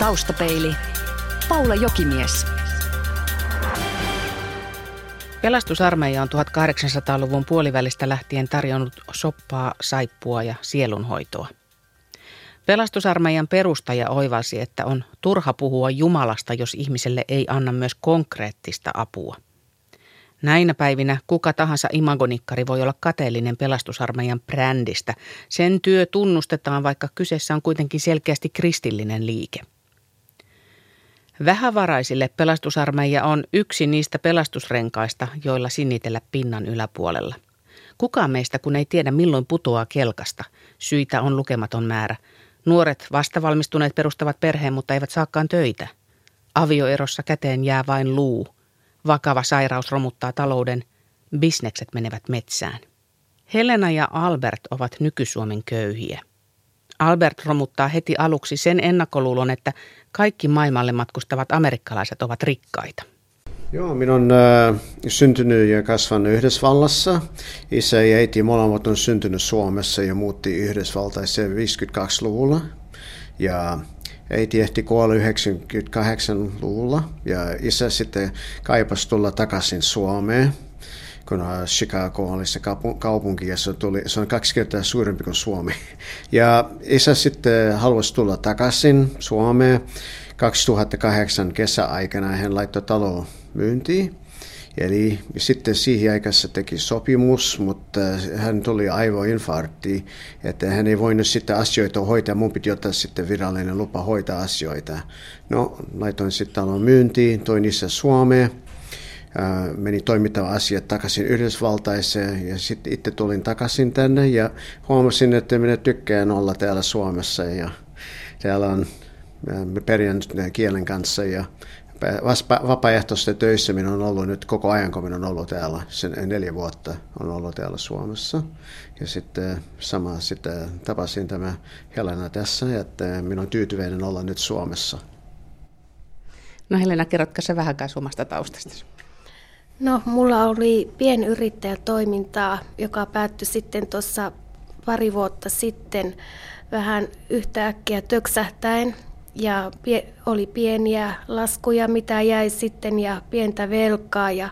Taustapeili. Paula Jokimies. Pelastusarmeija on 1800-luvun puolivälistä lähtien tarjonnut soppaa, saippua ja sielunhoitoa. Pelastusarmeijan perustaja oivalsi, että on turha puhua Jumalasta, jos ihmiselle ei anna myös konkreettista apua. Näinä päivinä kuka tahansa imagonikkari voi olla kateellinen pelastusarmeijan brändistä. Sen työ tunnustetaan, vaikka kyseessä on kuitenkin selkeästi kristillinen liike. Vähävaraisille pelastusarmeija on yksi niistä pelastusrenkaista, joilla sinnitellä pinnan yläpuolella. Kukaan meistä kun ei tiedä milloin putoaa kelkasta. Syitä on lukematon määrä. Nuoret vastavalmistuneet perustavat perheen, mutta eivät saakaan töitä. Avioerossa käteen jää vain luu. Vakava sairaus romuttaa talouden. Bisnekset menevät metsään. Helena ja Albert ovat nykysuomen köyhiä. Albert romuttaa heti aluksi sen ennakkoluulon, että kaikki maailmalle matkustavat amerikkalaiset ovat rikkaita. Joo, minä olen äh, syntynyt ja kasvanut Yhdysvallassa. Isä ja äiti molemmat on syntynyt Suomessa ja muutti Yhdysvaltaiseen 52-luvulla. Ja äiti ehti kuolla 98-luvulla ja isä sitten kaipasi tulla takaisin Suomeen kun Chicago oli se kaupunki ja se, tuli, se on kaksi kertaa suurempi kuin Suomi. Ja isä sitten halusi tulla takaisin Suomeen. 2008 kesäaikana hän laittoi talo myyntiin. Eli sitten siihen aikansa teki sopimus, mutta hän tuli aivoinfarkti, että hän ei voinut sitten asioita hoitaa. Mun piti ottaa sitten virallinen lupa hoitaa asioita. No, laitoin sitten talon myyntiin, toin isä Suomeen meni toimittava asiat takaisin Yhdysvaltaiseen ja sitten itse tulin takaisin tänne ja huomasin, että minä tykkään olla täällä Suomessa ja täällä on perjan kielen kanssa ja vapaaehtoisten töissä minä on ollut nyt koko ajan, kun minä on ollut täällä, sen neljä vuotta on ollut täällä Suomessa. Ja sitten sama sitten tapasin tämä Helena tässä, että minä on tyytyväinen olla nyt Suomessa. No Helena, kerrotko se vähän omasta taustasta? No, mulla oli pienyrittäjätoimintaa, joka päättyi sitten tuossa pari vuotta sitten vähän yhtäkkiä töksähtäen. Ja oli pieniä laskuja, mitä jäi sitten, ja pientä velkaa. Ja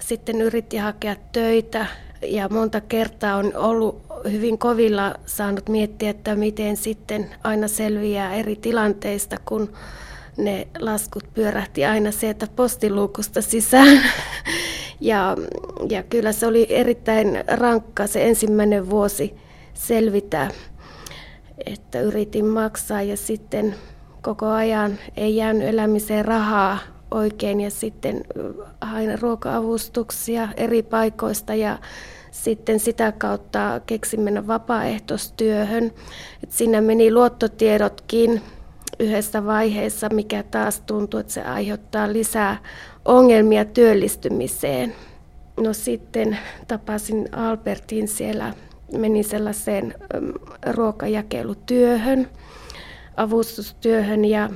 sitten yritti hakea töitä. Ja monta kertaa on ollut hyvin kovilla saanut miettiä, että miten sitten aina selviää eri tilanteista, kun ne laskut pyörähti aina sieltä postiluukusta sisään. Ja, ja kyllä se oli erittäin rankka se ensimmäinen vuosi selvitä, että yritin maksaa ja sitten koko ajan ei jäänyt elämiseen rahaa oikein ja sitten hain ruoka-avustuksia eri paikoista ja sitten sitä kautta keksin mennä vapaaehtoistyöhön. Et siinä meni luottotiedotkin yhdessä vaiheessa, mikä taas tuntuu, että se aiheuttaa lisää ongelmia työllistymiseen. No sitten tapasin Albertin siellä, menin sellaiseen ruokajakelutyöhön, avustustyöhön ja,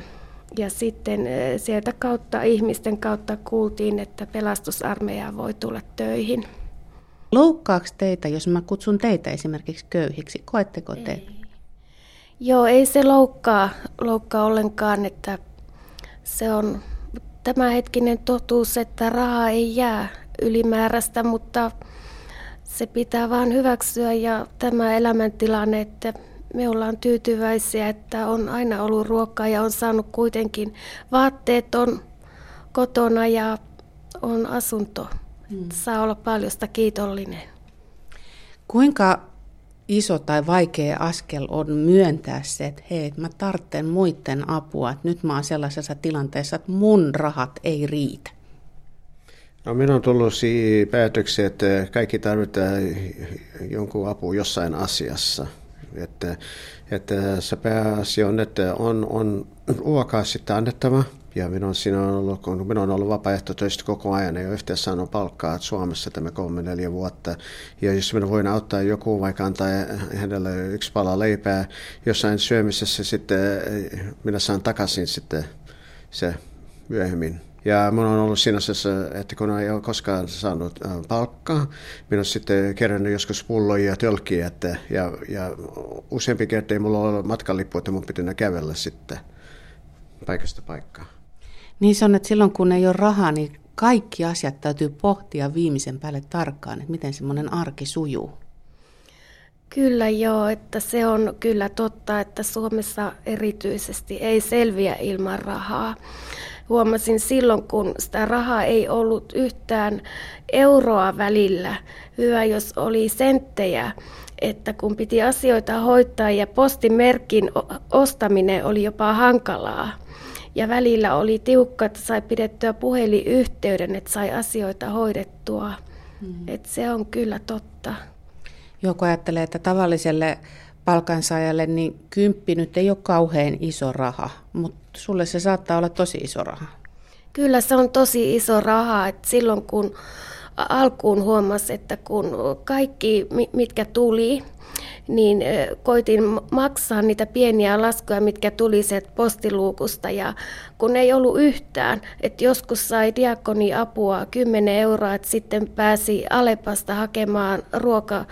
ja sitten sieltä kautta, ihmisten kautta kuultiin, että pelastusarmeija voi tulla töihin. Loukkaako teitä, jos mä kutsun teitä esimerkiksi köyhiksi? Koetteko te? Ei. Joo, ei se loukkaa, loukkaa ollenkaan, että se on tämänhetkinen totuus, että rahaa ei jää ylimääräistä, mutta se pitää vaan hyväksyä ja tämä elämäntilanne, että me ollaan tyytyväisiä, että on aina ollut ruokaa ja on saanut kuitenkin vaatteet on kotona ja on asunto. Hmm. Saa olla paljosta kiitollinen. Kuinka iso tai vaikea askel on myöntää se, että hei, mä tarvitsen muiden apua, että nyt mä oon sellaisessa tilanteessa, että mun rahat ei riitä. No, minä on tullut siihen päätökseen, että kaikki tarvitaan jonkun apu jossain asiassa. Että, että se pääasia on, että on, on ruokaa sitten annettava – ja minä on siinä ollut, kun minä olen ollut vapaaehtoisesti koko ajan, ei ole yhtään saanut palkkaa Suomessa tämä kolme neljä vuotta. Ja jos minä voin auttaa joku, vaikka antaa hänelle yksi pala leipää jossain syömisessä, sitten minä saan takaisin sitten se myöhemmin. Ja minä on ollut siinä asiassa, että kun ei ole koskaan saanut palkkaa, minä olen sitten kerännyt joskus pulloja ja tölkkiä, että, ja, ja useampi kerta ei minulla ole matkalippu, että minun pitää kävellä sitten paikasta paikkaan. Niin se on, että silloin kun ei ole rahaa, niin kaikki asiat täytyy pohtia viimeisen päälle tarkkaan, että miten semmoinen arki sujuu. Kyllä joo, että se on kyllä totta, että Suomessa erityisesti ei selviä ilman rahaa. Huomasin silloin, kun sitä rahaa ei ollut yhtään euroa välillä. Hyvä, jos oli senttejä, että kun piti asioita hoitaa ja postimerkin ostaminen oli jopa hankalaa. Ja välillä oli tiukka, että sai pidettyä puhelinyhteyden, että sai asioita hoidettua. Mm. Että se on kyllä totta. Joku ajattelee, että tavalliselle palkansaajalle niin kymppi nyt ei ole kauhean iso raha, mutta sulle se saattaa olla tosi iso raha. Kyllä se on tosi iso raha, että silloin kun alkuun huomasi, että kun kaikki mitkä tuli, niin koitin maksaa niitä pieniä laskuja, mitkä tuli postiluukusta. Ja kun ei ollut yhtään, että joskus sai diakoni apua 10 euroa, että sitten pääsi Alepasta hakemaan ruoka,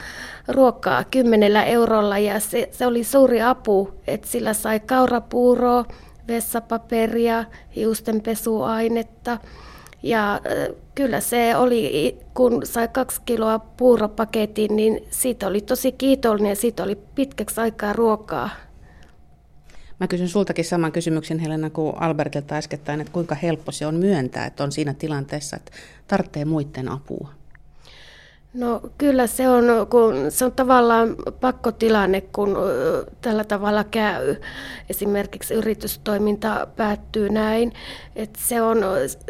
ruokaa 10 eurolla. Ja se, se oli suuri apu, että sillä sai kaurapuuroa, vessapaperia, hiustenpesuainetta – ja kyllä se oli, kun sai kaksi kiloa puuropaketin, niin siitä oli tosi kiitollinen ja siitä oli pitkäksi aikaa ruokaa. Mä kysyn sultakin saman kysymyksen Helena kuin Albertilta äskettäin, että kuinka helppo se on myöntää, että on siinä tilanteessa, että tarvitsee muiden apua? No kyllä se on, kun se on tavallaan pakkotilanne, kun tällä tavalla käy. Esimerkiksi yritystoiminta päättyy näin. Että se on,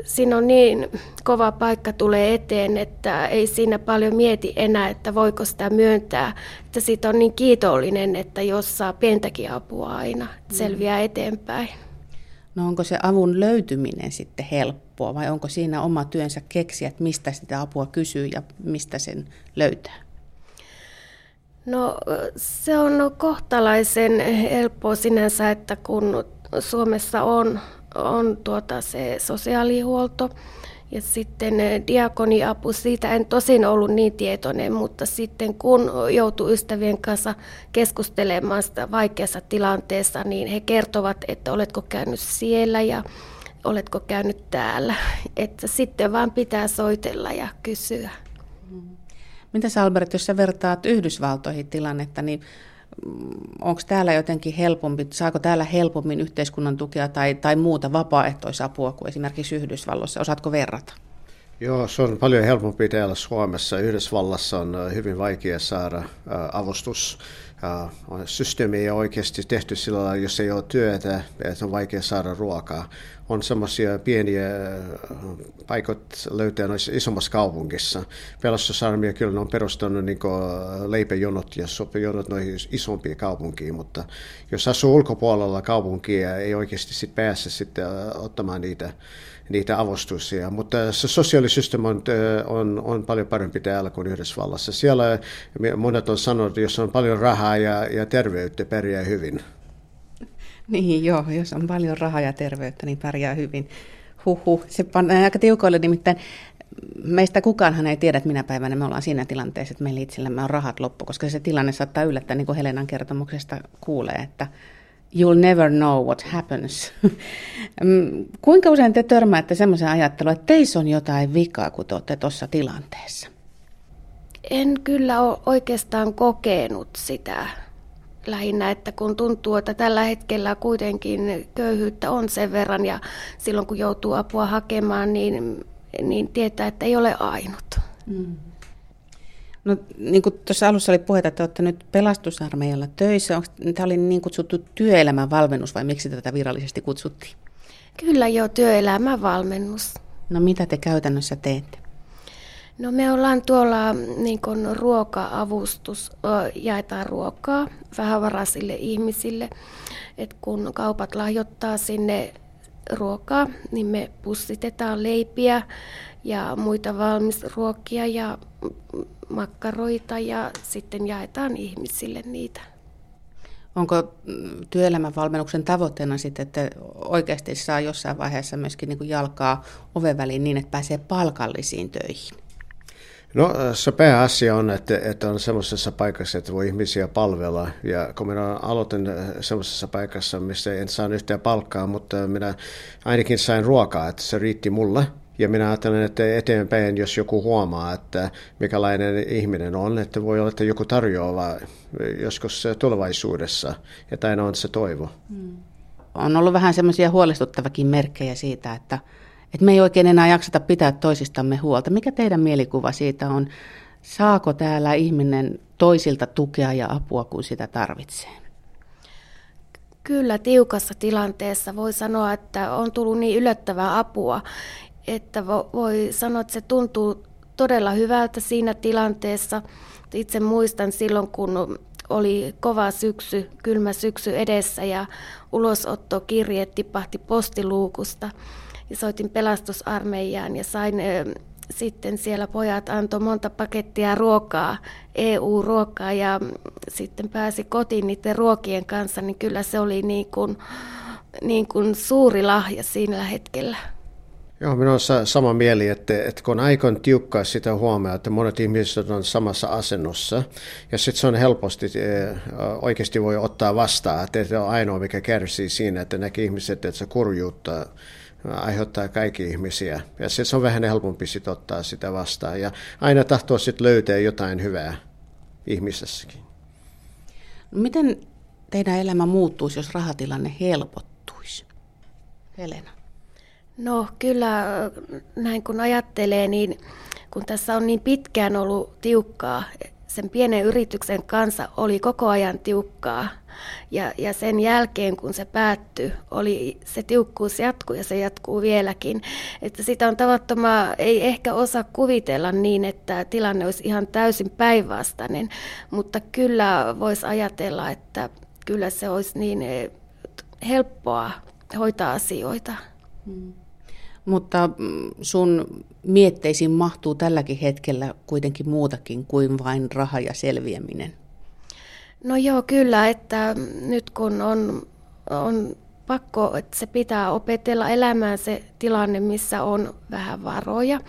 siinä on niin kova paikka tulee eteen, että ei siinä paljon mieti enää, että voiko sitä myöntää. Että siitä on niin kiitollinen, että jos saa pientäkin apua aina, että selviää eteenpäin. No onko se avun löytyminen sitten helppoa vai onko siinä oma työnsä keksiä, että mistä sitä apua kysyy ja mistä sen löytää? No se on kohtalaisen helppoa sinänsä, että kun Suomessa on, on tuota se sosiaalihuolto, ja sitten eh, diakoniapu, siitä en tosin ollut niin tietoinen, mutta sitten kun joutui ystävien kanssa keskustelemaan sitä vaikeassa tilanteessa, niin he kertovat, että oletko käynyt siellä ja oletko käynyt täällä. Että sitten vaan pitää soitella ja kysyä. Mitä Albert, jos sä vertaat Yhdysvaltoihin tilannetta, niin onko täällä jotenkin helpompi, saako täällä helpommin yhteiskunnan tukea tai, tai muuta vapaaehtoisapua kuin esimerkiksi Yhdysvalloissa? Osaatko verrata? Joo, se on paljon helpompi täällä Suomessa. Yhdysvallassa on äh, hyvin vaikea saada äh, avustus. Systeemi ei ole oikeasti tehty sillä lailla, jos ei ole työtä, että on vaikea saada ruokaa. On semmoisia pieniä äh, paikot löytää noissa isommassa kaupungissa. Pelastusarmia kyllä on perustanut niin leipäjonot ja sopijonot noihin isompiin kaupunkiin, mutta jos asuu ulkopuolella kaupunkia, ei oikeasti sit pääse sitten ottamaan niitä niitä avustuksia. Mutta se sosiaalisysteemi on, on, on paljon parempi täällä kuin Yhdysvallassa. Siellä monet on sanonut, että jos on paljon rahaa ja, ja terveyttä, pärjää hyvin. Niin joo, jos on paljon rahaa ja terveyttä, niin pärjää hyvin. Huhhuh, se pannaan aika tiukoille, nimittäin meistä kukaanhan ei tiedä, että minä päivänä me ollaan siinä tilanteessa, että meillä itsellämme on rahat loppu, koska se tilanne saattaa yllättää, niin kuin Helenan kertomuksesta kuulee, että you'll never know what happens. Mm, kuinka usein te törmäätte semmoisen ajattelun, että teissä on jotain vikaa, kun te olette tuossa tilanteessa? En kyllä ole oikeastaan kokenut sitä lähinnä, että kun tuntuu, että tällä hetkellä kuitenkin köyhyyttä on sen verran ja silloin kun joutuu apua hakemaan, niin, niin tietää, että ei ole ainut. Mm. No niin kuin tuossa alussa oli puhetta, että olette nyt pelastusarmeijalla töissä. Onko, tämä oli niin kutsuttu työelämän valmennus vai miksi tätä virallisesti kutsuttiin? Kyllä jo työelämän valmennus. No mitä te käytännössä teette? No me ollaan tuolla niin kuin ruoka-avustus, jaetaan ruokaa vähävaraisille ihmisille. Et kun kaupat lahjoittaa sinne ruokaa, niin me pussitetaan leipiä ja muita valmisruokia ja makkaroita ja sitten jaetaan ihmisille niitä. Onko työelämän valmennuksen tavoitteena sitten, että oikeasti saa jossain vaiheessa myöskin niin kuin jalkaa oven väliin niin, että pääsee palkallisiin töihin? No se pääasia on, että, että on semmoisessa paikassa, että voi ihmisiä palvella. Ja kun minä aloitin semmoisessa paikassa, missä en saanut yhtään palkkaa, mutta minä ainakin sain ruokaa, että se riitti mulle. Ja minä ajattelen, että eteenpäin, jos joku huomaa, että mikälainen ihminen on, että voi olla, että joku tarjoaa joskus tulevaisuudessa. Ja aina on se toivo. Hmm. On ollut vähän semmoisia huolestuttavakin merkkejä siitä, että että me ei oikein enää jakseta pitää toisistamme huolta. Mikä teidän mielikuva siitä on? Saako täällä ihminen toisilta tukea ja apua, kun sitä tarvitsee? Kyllä tiukassa tilanteessa voi sanoa, että on tullut niin yllättävää apua, että voi sanoa, että se tuntuu todella hyvältä siinä tilanteessa. Itse muistan silloin, kun oli kova syksy, kylmä syksy edessä ja ulosottokirje tipahti postiluukusta ja soitin pelastusarmeijaan ja sain sitten siellä pojat antoi monta pakettia ruokaa, EU-ruokaa ja sitten pääsi kotiin niiden ruokien kanssa, niin kyllä se oli niin kuin, niin kuin suuri lahja siinä hetkellä. Joo, minulla on sama mieli, että, että kun aikon tiukkaa sitä huomioon, että monet ihmiset on samassa asennossa, ja sitten se on helposti, oikeasti voi ottaa vastaan, että se on ainoa, mikä kärsii siinä, että näkee ihmiset, että se kurjuutta aiheuttaa kaikki ihmisiä. Ja se on vähän helpompi sit ottaa sitä vastaan. Ja aina tahtoo sitten löytää jotain hyvää ihmisessäkin. No miten teidän elämä muuttuisi, jos rahatilanne helpottuisi? Helena. No kyllä näin kun ajattelee, niin kun tässä on niin pitkään ollut tiukkaa, sen pienen yrityksen kanssa oli koko ajan tiukkaa. Ja, ja sen jälkeen, kun se päättyi, oli, se tiukkuus jatkuu ja se jatkuu vieläkin. Että sitä on tavattomaa, ei ehkä osaa kuvitella niin, että tilanne olisi ihan täysin päinvastainen, mutta kyllä voisi ajatella, että kyllä se olisi niin eh, helppoa hoitaa asioita. Hmm. Mutta mm, sun mietteisiin mahtuu tälläkin hetkellä kuitenkin muutakin kuin vain raha ja selviäminen. No joo, kyllä, että nyt kun on, on pakko, että se pitää opetella elämään se tilanne, missä on vähän varoja,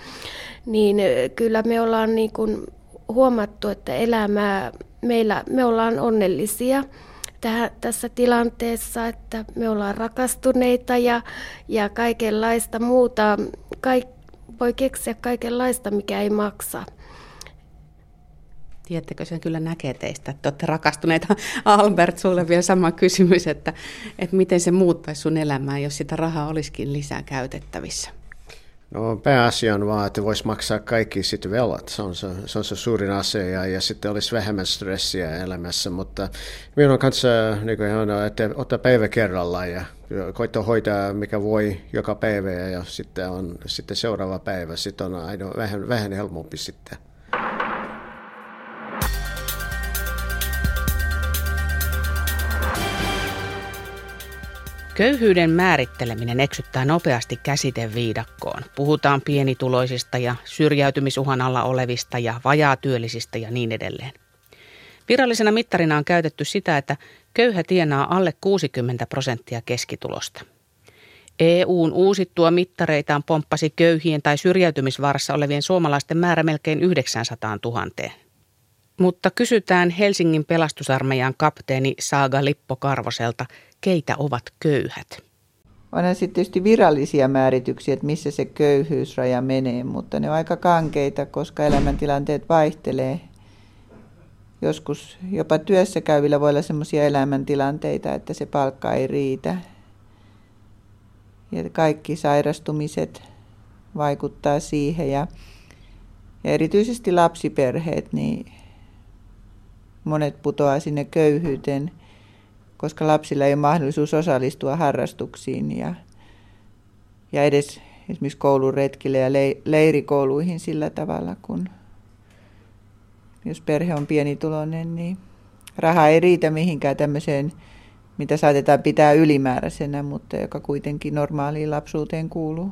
niin kyllä me ollaan niin kuin huomattu, että elämää, meillä, me ollaan onnellisia tähän, tässä tilanteessa, että me ollaan rakastuneita ja, ja kaikenlaista muuta, kaik, voi keksiä kaikenlaista, mikä ei maksa. Tiedättekö, sen kyllä näkee teistä, että olette rakastuneita. Albert, sulle vielä sama kysymys, että, että miten se muuttaisi sun elämää, jos sitä rahaa olisikin lisää käytettävissä? No pääasia on vaan, että voisi maksaa kaikki sitten velat. Se on se, se, on se suurin asia ja, ja sitten olisi vähemmän stressiä elämässä. Mutta minun on kanssa niin kuin, että ottaa päivä kerrallaan ja koittaa hoitaa mikä voi joka päivä ja sitten on sitten seuraava päivä. Sitten on aina vähän, vähän helpompi sitten. Köyhyyden määritteleminen eksyttää nopeasti käsiteviidakkoon. Puhutaan pienituloisista ja syrjäytymisuhan alla olevista ja vajaatyöllisistä ja niin edelleen. Virallisena mittarina on käytetty sitä, että köyhä tienaa alle 60 prosenttia keskitulosta. EUn uusittua mittareitaan pomppasi köyhien tai syrjäytymisvaarassa olevien suomalaisten määrä melkein 900 000. Mutta kysytään Helsingin pelastusarmeijan kapteeni Saaga Lippo Karvoselta, keitä ovat köyhät? Onhan sitten tietysti virallisia määrityksiä, että missä se köyhyysraja menee, mutta ne on aika kankeita, koska elämäntilanteet vaihtelee. Joskus jopa työssä käyvillä voi olla sellaisia elämäntilanteita, että se palkka ei riitä. Ja kaikki sairastumiset vaikuttaa siihen ja, ja erityisesti lapsiperheet, niin monet putoaa sinne köyhyyteen, koska lapsilla ei ole mahdollisuus osallistua harrastuksiin ja, ja edes esimerkiksi kouluretkille ja leirikouluihin sillä tavalla, kun jos perhe on pienituloinen, niin raha ei riitä mihinkään tämmöiseen, mitä saatetaan pitää ylimääräisenä, mutta joka kuitenkin normaaliin lapsuuteen kuuluu.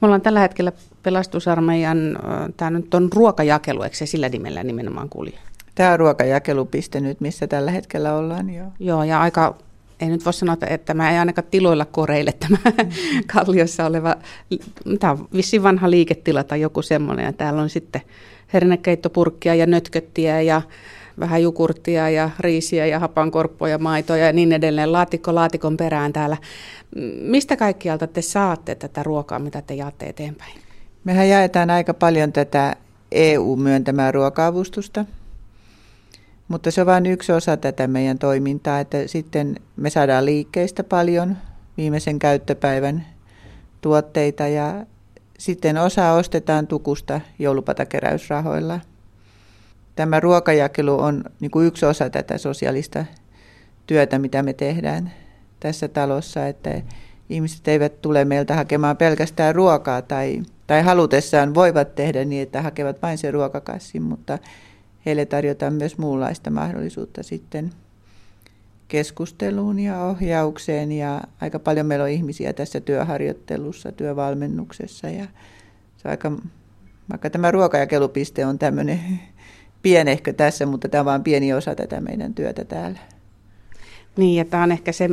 Me ollaan tällä hetkellä pelastusarmeijan, tämä nyt on ruokajakelu, eikö se sillä nimellä nimenomaan kulje? Tämä on ruokajakelupiste nyt, missä tällä hetkellä ollaan. Joo, joo ja aika ei nyt voi sanoa, että tämä ei ainakaan tiloilla koreille tämä mm. kalliossa oleva, tämä on vissiin vanha liiketila tai joku semmoinen. Ja täällä on sitten hernekeittopurkkia ja nötköttiä ja vähän jukurttia ja riisiä ja hapankorppoja, maitoja ja niin edelleen, laatikko laatikon perään täällä. Mistä kaikkialta te saatte tätä ruokaa, mitä te jaatte eteenpäin? Mehän jaetaan aika paljon tätä EU-myöntämää ruoka-avustusta, mutta se on vain yksi osa tätä meidän toimintaa, että sitten me saadaan liikkeistä paljon viimeisen käyttöpäivän tuotteita ja sitten osa ostetaan tukusta joulupatakeräysrahoilla. Tämä ruokajakelu on niin kuin yksi osa tätä sosiaalista työtä, mitä me tehdään tässä talossa, että ihmiset eivät tule meiltä hakemaan pelkästään ruokaa tai, tai halutessaan voivat tehdä niin, että hakevat vain sen ruokakassin, mutta heille tarjotaan myös muunlaista mahdollisuutta sitten keskusteluun ja ohjaukseen ja aika paljon meillä on ihmisiä tässä työharjoittelussa, työvalmennuksessa ja se aika, vaikka tämä ruokajakelupiste on tämmöinen pienehkö tässä, mutta tämä on vain pieni osa tätä meidän työtä täällä. Niin, ja tämä on ehkä se,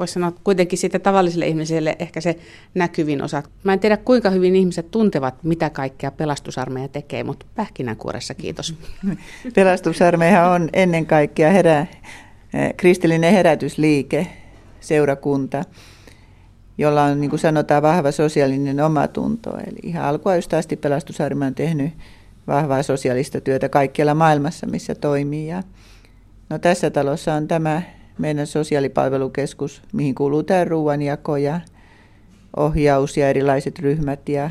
voisi sanoa kuitenkin sitten tavalliselle ihmiselle ehkä se näkyvin osa. Mä en tiedä kuinka hyvin ihmiset tuntevat, mitä kaikkea pelastusarmeija tekee, mutta pähkinänkuoressa kiitos. Pelastusarmeija on ennen kaikkea herä, eh, kristillinen herätysliike, seurakunta, jolla on, niin kuin sanotaan, vahva sosiaalinen omatunto. Eli ihan alkuajusta asti pelastusarmeija on tehnyt vahvaa sosiaalista työtä kaikkialla maailmassa, missä toimii. Ja no, tässä talossa on tämä meidän sosiaalipalvelukeskus, mihin kuuluu tämä ruoanjako ja ohjaus ja erilaiset ryhmät ja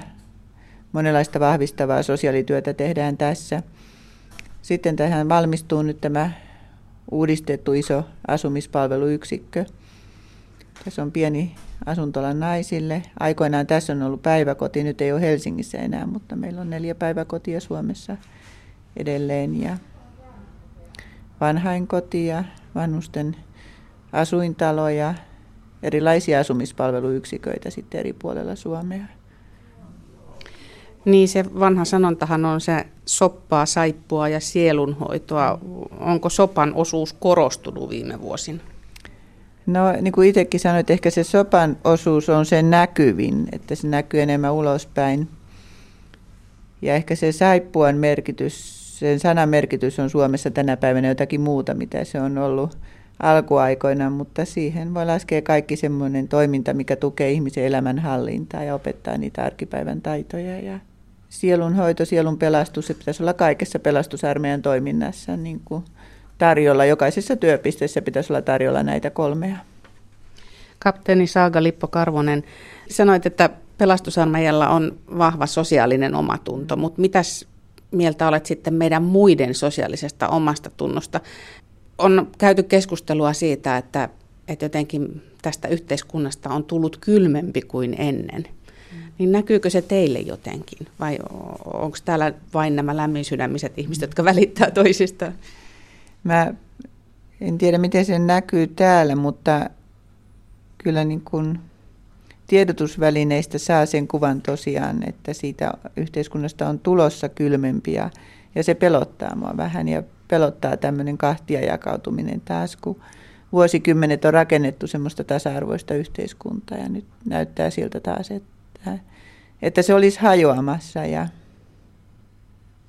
monenlaista vahvistavaa sosiaalityötä tehdään tässä. Sitten tähän valmistuu nyt tämä uudistettu iso asumispalveluyksikkö. Tässä on pieni asuntola naisille. Aikoinaan tässä on ollut päiväkoti, nyt ei ole Helsingissä enää, mutta meillä on neljä päiväkotia Suomessa edelleen. Ja vanhainkoti ja vanhusten asuintaloja, erilaisia asumispalveluyksiköitä sitten eri puolella Suomea. Niin se vanha sanontahan on se soppaa, saippua ja sielunhoitoa. Onko sopan osuus korostunut viime vuosina? No niin kuin itsekin sanoit, ehkä se sopan osuus on sen näkyvin, että se näkyy enemmän ulospäin. Ja ehkä se saippuan merkitys, sen sanan merkitys on Suomessa tänä päivänä jotakin muuta, mitä se on ollut alkuaikoina, mutta siihen voi laskea kaikki semmoinen toiminta, mikä tukee ihmisen elämänhallintaa ja opettaa niitä arkipäivän taitoja. Ja sielun hoito, sielun pelastus, se pitäisi olla kaikessa pelastusarmeijan toiminnassa niin kuin tarjolla. Jokaisessa työpisteessä pitäisi olla tarjolla näitä kolmea. Kapteeni Saaga Lippo Karvonen, sanoit, että pelastusarmeijalla on vahva sosiaalinen omatunto, mutta mitäs mieltä olet sitten meidän muiden sosiaalisesta omasta tunnosta? On käyty keskustelua siitä, että, että jotenkin tästä yhteiskunnasta on tullut kylmempi kuin ennen. Niin näkyykö se teille jotenkin? Vai onko täällä vain nämä lämminsydämiset ihmiset, jotka välittää toisistaan? Mä en tiedä, miten se näkyy täällä, mutta kyllä niin kuin tiedotusvälineistä saa sen kuvan tosiaan, että siitä yhteiskunnasta on tulossa kylmempiä ja se pelottaa mua vähän ja pelottaa tämmöinen kahtia jakautuminen taas, kun vuosikymmenet on rakennettu semmoista tasa-arvoista yhteiskuntaa ja nyt näyttää siltä taas, että, että se olisi hajoamassa. Ja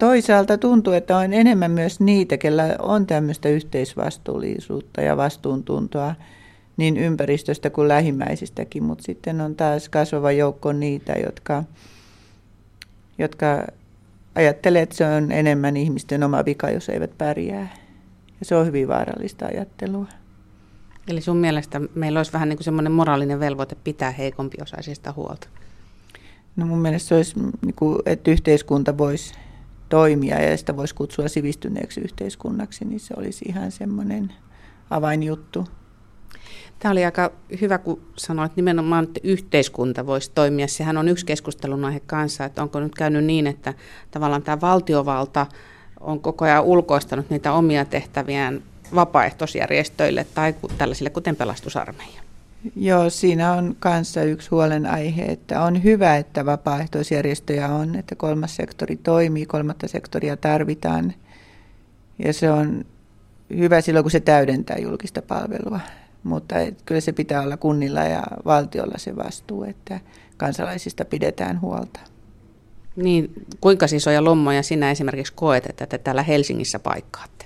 Toisaalta tuntuu, että on enemmän myös niitä, kellä on tämmöistä yhteisvastuullisuutta ja vastuuntuntoa niin ympäristöstä kuin lähimmäisistäkin, mutta sitten on taas kasvava joukko niitä, jotka, jotka ajattelee, että se on enemmän ihmisten oma vika, jos eivät pärjää. Ja se on hyvin vaarallista ajattelua. Eli sun mielestä meillä olisi vähän niin kuin semmoinen moraalinen velvoite pitää heikompiosaisista huolta? No mun mielestä se olisi, niin kuin, että yhteiskunta voisi toimia ja sitä voisi kutsua sivistyneeksi yhteiskunnaksi, niin se olisi ihan semmoinen avainjuttu. Tämä oli aika hyvä, kun sanoit nimenomaan, että yhteiskunta voisi toimia. Sehän on yksi keskustelun aihe kanssa, että onko nyt käynyt niin, että tavallaan tämä valtiovalta on koko ajan ulkoistanut niitä omia tehtäviään vapaaehtoisjärjestöille tai tällaisille kuten pelastusarmeija. Joo, siinä on kanssa yksi huolenaihe, että on hyvä, että vapaaehtoisjärjestöjä on, että kolmas sektori toimii, kolmatta sektoria tarvitaan. Ja se on hyvä silloin, kun se täydentää julkista palvelua. Mutta kyllä se pitää olla kunnilla ja valtiolla se vastuu, että kansalaisista pidetään huolta. Niin, kuinka isoja lommoja sinä esimerkiksi koet, että te täällä Helsingissä paikkaatte?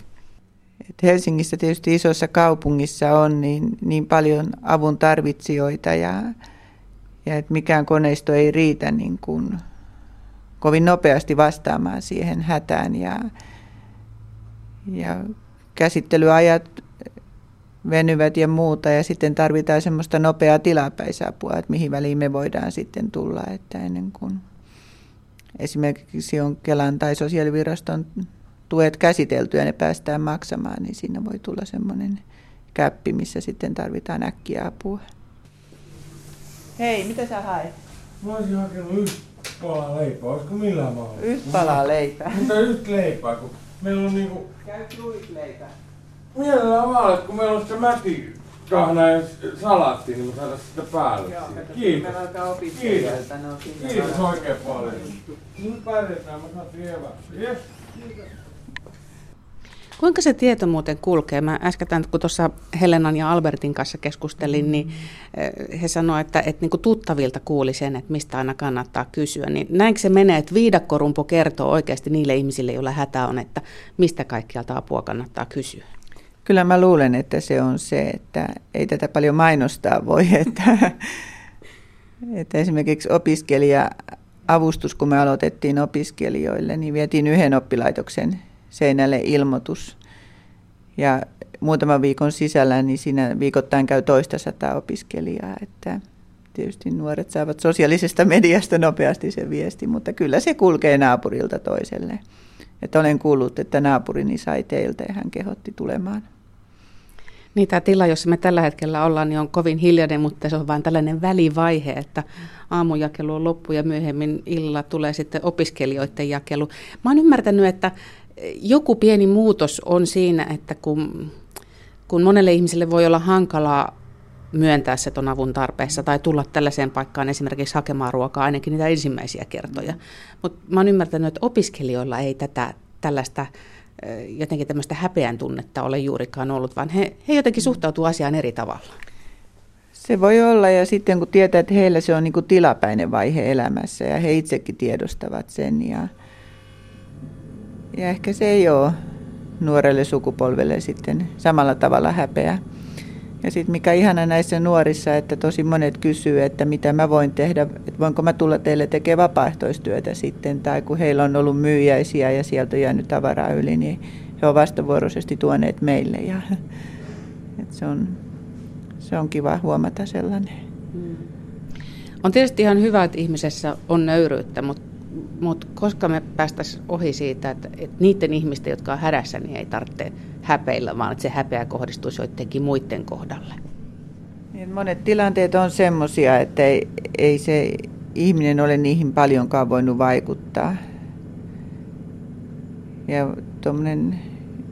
Et Helsingissä tietysti isossa kaupungissa on niin, niin paljon avun tarvitsijoita ja, ja että mikään koneisto ei riitä niin kuin kovin nopeasti vastaamaan siihen hätään ja, ja käsittelyajat venyvät ja muuta ja sitten tarvitaan semmoista nopeaa tilapäisapua, että mihin väliin me voidaan sitten tulla, että ennen kuin esimerkiksi on Kelan tai sosiaaliviraston tuet käsitelty ja ne päästään maksamaan, niin siinä voi tulla semmoinen käppi, missä sitten tarvitaan äkkiä apua. Hei, mitä sä haet? Mä olisin hakenut yhtä palaa leipää, olisiko millään mahdollista? Yhtä palaa leipää. Mutta yhtä leipää, kun meillä on niinku... Käy kruisleipä. Mielellään vaan, kun sitä mäti kahna ja salaatti, niin me saadaan sitä päälle. Joo, Kiitos. meillä alkaa opiskelijoilta, Kiitos varassa. oikein paljon. Nyt pärjätään, mä saatiin evästä. Yes. Kuinka se tieto muuten kulkee? Mä äsken, kun tuossa Helenan ja Albertin kanssa keskustelin, niin eh, he sanoivat, että, että niin kuin tuttavilta kuuli sen, että mistä aina kannattaa kysyä. Niin näinkö se menee, että viidakkorumpo kertoo oikeasti niille ihmisille, joilla hätä on, että mistä kaikkialta apua kannattaa kysyä? Kyllä mä luulen, että se on se, että ei tätä paljon mainostaa voi, että, että esimerkiksi opiskelija-avustus, kun me aloitettiin opiskelijoille, niin vietiin yhden oppilaitoksen seinälle ilmoitus. Ja muutaman viikon sisällä, niin siinä viikoittain käy toista sataa opiskelijaa, että tietysti nuoret saavat sosiaalisesta mediasta nopeasti se viesti, mutta kyllä se kulkee naapurilta toiselle. Että olen kuullut, että naapurini sai teiltä ja hän kehotti tulemaan. Niin tämä tila, jossa me tällä hetkellä ollaan, niin on kovin hiljainen, mutta se on vain tällainen välivaihe, että aamujakelu on loppu ja myöhemmin illalla tulee sitten opiskelijoiden jakelu. Mä oon ymmärtänyt, että joku pieni muutos on siinä, että kun, kun monelle ihmiselle voi olla hankalaa myöntää se ton avun tarpeessa tai tulla tällaiseen paikkaan esimerkiksi hakemaan ruokaa ainakin niitä ensimmäisiä kertoja. Mutta mä oon ymmärtänyt, että opiskelijoilla ei tätä tällaista jotenkin tämmöistä häpeän tunnetta ole juurikaan ollut, vaan he, he jotenkin suhtautuu asiaan eri tavalla. Se voi olla ja sitten kun tietää, että heillä se on niin kuin tilapäinen vaihe elämässä ja he itsekin tiedostavat sen ja, ja ehkä se ei ole nuorelle sukupolvelle sitten samalla tavalla häpeä. Ja sitten mikä ihana näissä nuorissa, että tosi monet kysyy, että mitä mä voin tehdä, että voinko mä tulla teille tekemään vapaaehtoistyötä sitten, tai kun heillä on ollut myyjäisiä ja sieltä on jäänyt tavaraa yli, niin he ovat vastavuoroisesti tuoneet meille. Ja, että se, on, se on kiva huomata sellainen. On tietysti ihan hyvä, että ihmisessä on nöyryyttä, mutta, mutta koska me päästäisiin ohi siitä, että, että niiden ihmisten, jotka on hädässä, niin ei tarvitse häpeillä, vaan että se häpeä kohdistuisi joidenkin muiden kohdalle. Niin monet tilanteet on semmoisia, että ei, ei se ihminen ole niihin paljonkaan voinut vaikuttaa. Ja tuommoinen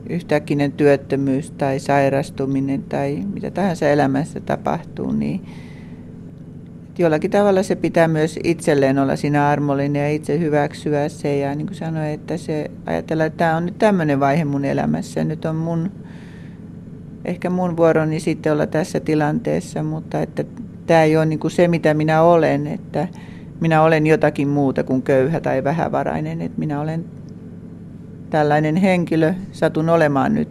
yhtäkkinen työttömyys tai sairastuminen tai mitä tahansa elämässä tapahtuu, niin jollakin tavalla se pitää myös itselleen olla siinä armollinen ja itse hyväksyä se. Ja niin kuin sanoin, että se ajatella, että tämä on nyt tämmöinen vaihe mun elämässä nyt on mun, ehkä mun vuoroni sitten olla tässä tilanteessa, mutta että tämä ei ole niin kuin se, mitä minä olen, että minä olen jotakin muuta kuin köyhä tai vähävarainen, että minä olen tällainen henkilö, satun olemaan nyt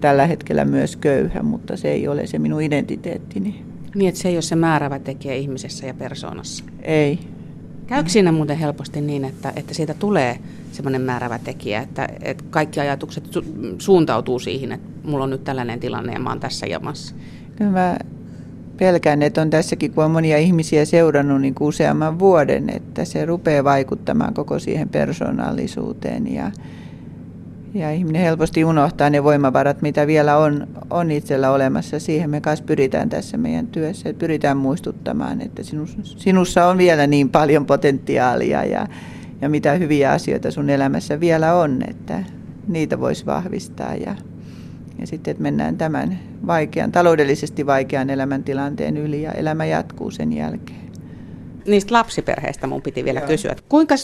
tällä hetkellä myös köyhä, mutta se ei ole se minun identiteettini. Niin, että se ei ole se määrävä tekijä ihmisessä ja persoonassa. Ei. Käykö siinä muuten helposti niin, että, että siitä tulee semmoinen määrävä tekijä, että, että kaikki ajatukset su- suuntautuu siihen, että mulla on nyt tällainen tilanne ja mä oon tässä jamassa? Kyllä mä pelkään, että on tässäkin, kun on monia ihmisiä seurannut niin kuin useamman vuoden, että se rupeaa vaikuttamaan koko siihen persoonallisuuteen ja, ja ihminen helposti unohtaa ne voimavarat, mitä vielä on, on itsellä olemassa. Siihen me kanssa pyritään tässä meidän työssä, että pyritään muistuttamaan, että sinus, sinussa on vielä niin paljon potentiaalia ja, ja mitä hyviä asioita sun elämässä vielä on, että niitä voisi vahvistaa ja, ja sitten, että mennään tämän vaikean, taloudellisesti vaikean elämäntilanteen yli ja elämä jatkuu sen jälkeen. Niistä lapsiperheistä mun piti vielä Joo. kysyä. Kuinka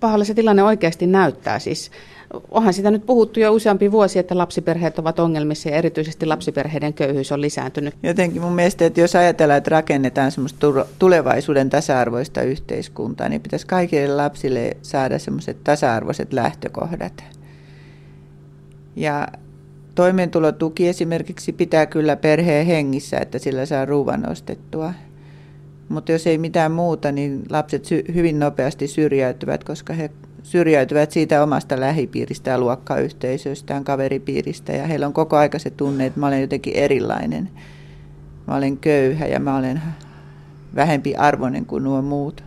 pahalle se tilanne oikeasti näyttää? Siis onhan sitä nyt puhuttu jo useampi vuosi, että lapsiperheet ovat ongelmissa ja erityisesti lapsiperheiden köyhyys on lisääntynyt. Jotenkin mun mielestä, että jos ajatellaan, että rakennetaan semmoista tulevaisuuden tasa-arvoista yhteiskuntaa, niin pitäisi kaikille lapsille saada semmoiset tasa-arvoiset lähtökohdat. Ja toimeentulotuki esimerkiksi pitää kyllä perheen hengissä, että sillä saa ruuan ostettua. Mutta jos ei mitään muuta, niin lapset hyvin nopeasti syrjäytyvät, koska he syrjäytyvät siitä omasta lähipiiristään, luokkayhteisöstään, kaveripiiristä ja heillä on koko aika se tunne, että mä olen jotenkin erilainen. Mä olen köyhä ja mä olen vähempi arvoinen kuin nuo muut.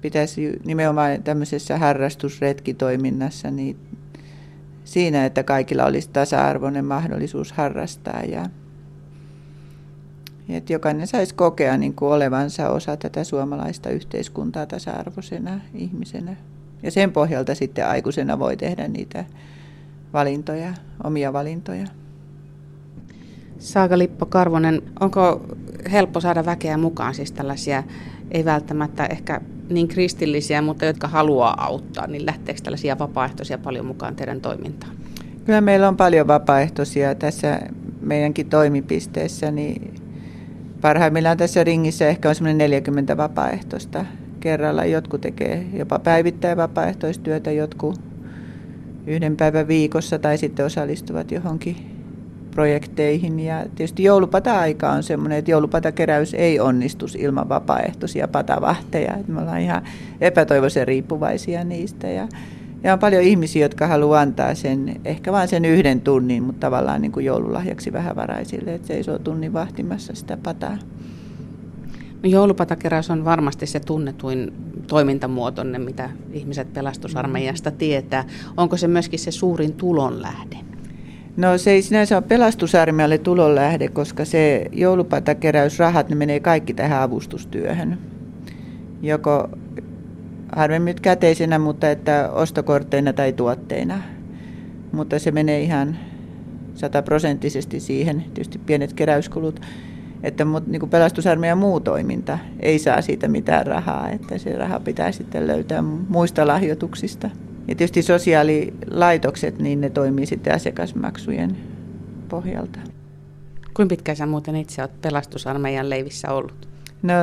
Pitäisi nimenomaan tämmöisessä harrastusretkitoiminnassa niin siinä, että kaikilla olisi tasa-arvoinen mahdollisuus harrastaa ja että jokainen saisi kokea niin kuin olevansa osa tätä suomalaista yhteiskuntaa tasa-arvoisena ihmisenä. Ja sen pohjalta sitten aikuisena voi tehdä niitä valintoja, omia valintoja. Saaga Lippo Karvonen, onko helppo saada väkeä mukaan, siis tällaisia ei välttämättä ehkä niin kristillisiä, mutta jotka haluaa auttaa, niin lähteekö tällaisia vapaaehtoisia paljon mukaan teidän toimintaan? Kyllä meillä on paljon vapaaehtoisia tässä meidänkin toimipisteessä, niin Parhaimmillaan tässä ringissä ehkä on semmoinen 40 vapaaehtoista kerralla. Jotkut tekee jopa päivittäin vapaaehtoistyötä, jotkut yhden päivän viikossa tai sitten osallistuvat johonkin projekteihin. Ja tietysti joulupata-aika on semmoinen, että joulupatakeräys ei onnistus ilman vapaaehtoisia patavahteja. Että me ollaan ihan epätoivoisen riippuvaisia niistä. Ja ja on paljon ihmisiä, jotka haluaa antaa sen, ehkä vain sen yhden tunnin, mutta tavallaan niin kuin joululahjaksi vähävaraisille, että seisoo tunnin vahtimassa sitä pataa. No joulupatakeräys on varmasti se tunnetuin toimintamuotonne, mitä ihmiset pelastusarmeijasta tietää. Onko se myöskin se suurin tulonlähde? No se ei sinänsä ole pelastusarmeijalle tulonlähde, koska se joulupatakeräysrahat, ne menee kaikki tähän avustustyöhön. Joko harvemmin käteisenä, mutta että ostokortteina tai tuotteina. Mutta se menee ihan sataprosenttisesti siihen, tietysti pienet keräyskulut, että niin kuin pelastusarmeijan muu toiminta ei saa siitä mitään rahaa, että se raha pitää sitten löytää muista lahjoituksista. Ja tietysti sosiaalilaitokset, niin ne toimii sitten asiakasmaksujen pohjalta. Kuinka pitkään sä muuten itse olet pelastusarmeijan leivissä ollut? No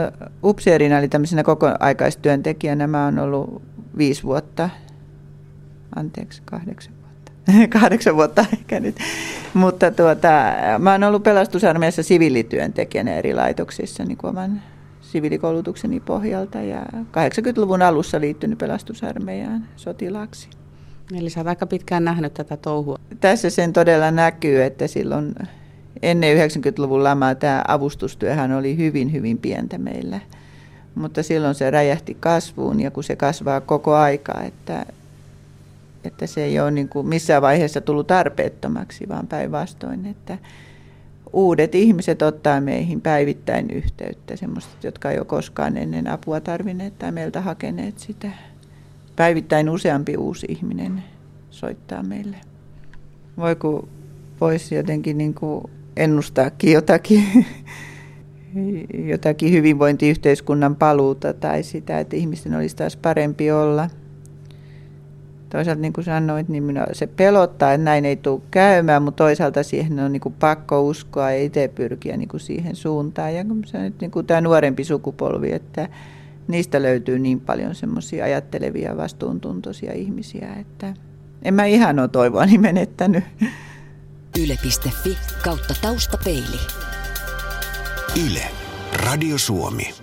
upseerina eli tämmöisenä kokoaikaistyöntekijänä mä oon ollut viisi vuotta, anteeksi kahdeksan vuotta, kahdeksan vuotta ehkä nyt, mutta tuota, mä oon ollut pelastusarmeijassa siviilityöntekijänä eri laitoksissa niin kuin oman siviilikoulutukseni pohjalta ja 80-luvun alussa liittynyt pelastusarmeijaan sotilaaksi. Eli sä oot aika pitkään nähnyt tätä touhua. Tässä sen todella näkyy, että silloin ennen 90-luvun lamaa tämä avustustyöhän oli hyvin, hyvin pientä meillä. Mutta silloin se räjähti kasvuun ja kun se kasvaa koko aikaa, että, että se ei ole niin kuin missään vaiheessa tullut tarpeettomaksi, vaan päinvastoin, että uudet ihmiset ottaa meihin päivittäin yhteyttä, semmoiset, jotka ei ole koskaan ennen apua tarvinneet tai meiltä hakeneet sitä. Päivittäin useampi uusi ihminen soittaa meille. Voi kun voisi jotenkin niin kuin ennustaakin jotakin, jotakin hyvinvointiyhteiskunnan paluuta tai sitä, että ihmisten olisi taas parempi olla. Toisaalta niin kuin sanoit, niin minua se pelottaa, että näin ei tule käymään, mutta toisaalta siihen on niin kuin pakko uskoa ja itse pyrkiä niin kuin siihen suuntaan. Ja se on nyt niin kuin tämä nuorempi sukupolvi, että niistä löytyy niin paljon semmoisia ajattelevia, vastuuntuntoisia ihmisiä, että en mä ihan ole toivoani menettänyt. Yle.fi kautta taustapeili. Yle. Radio Suomi.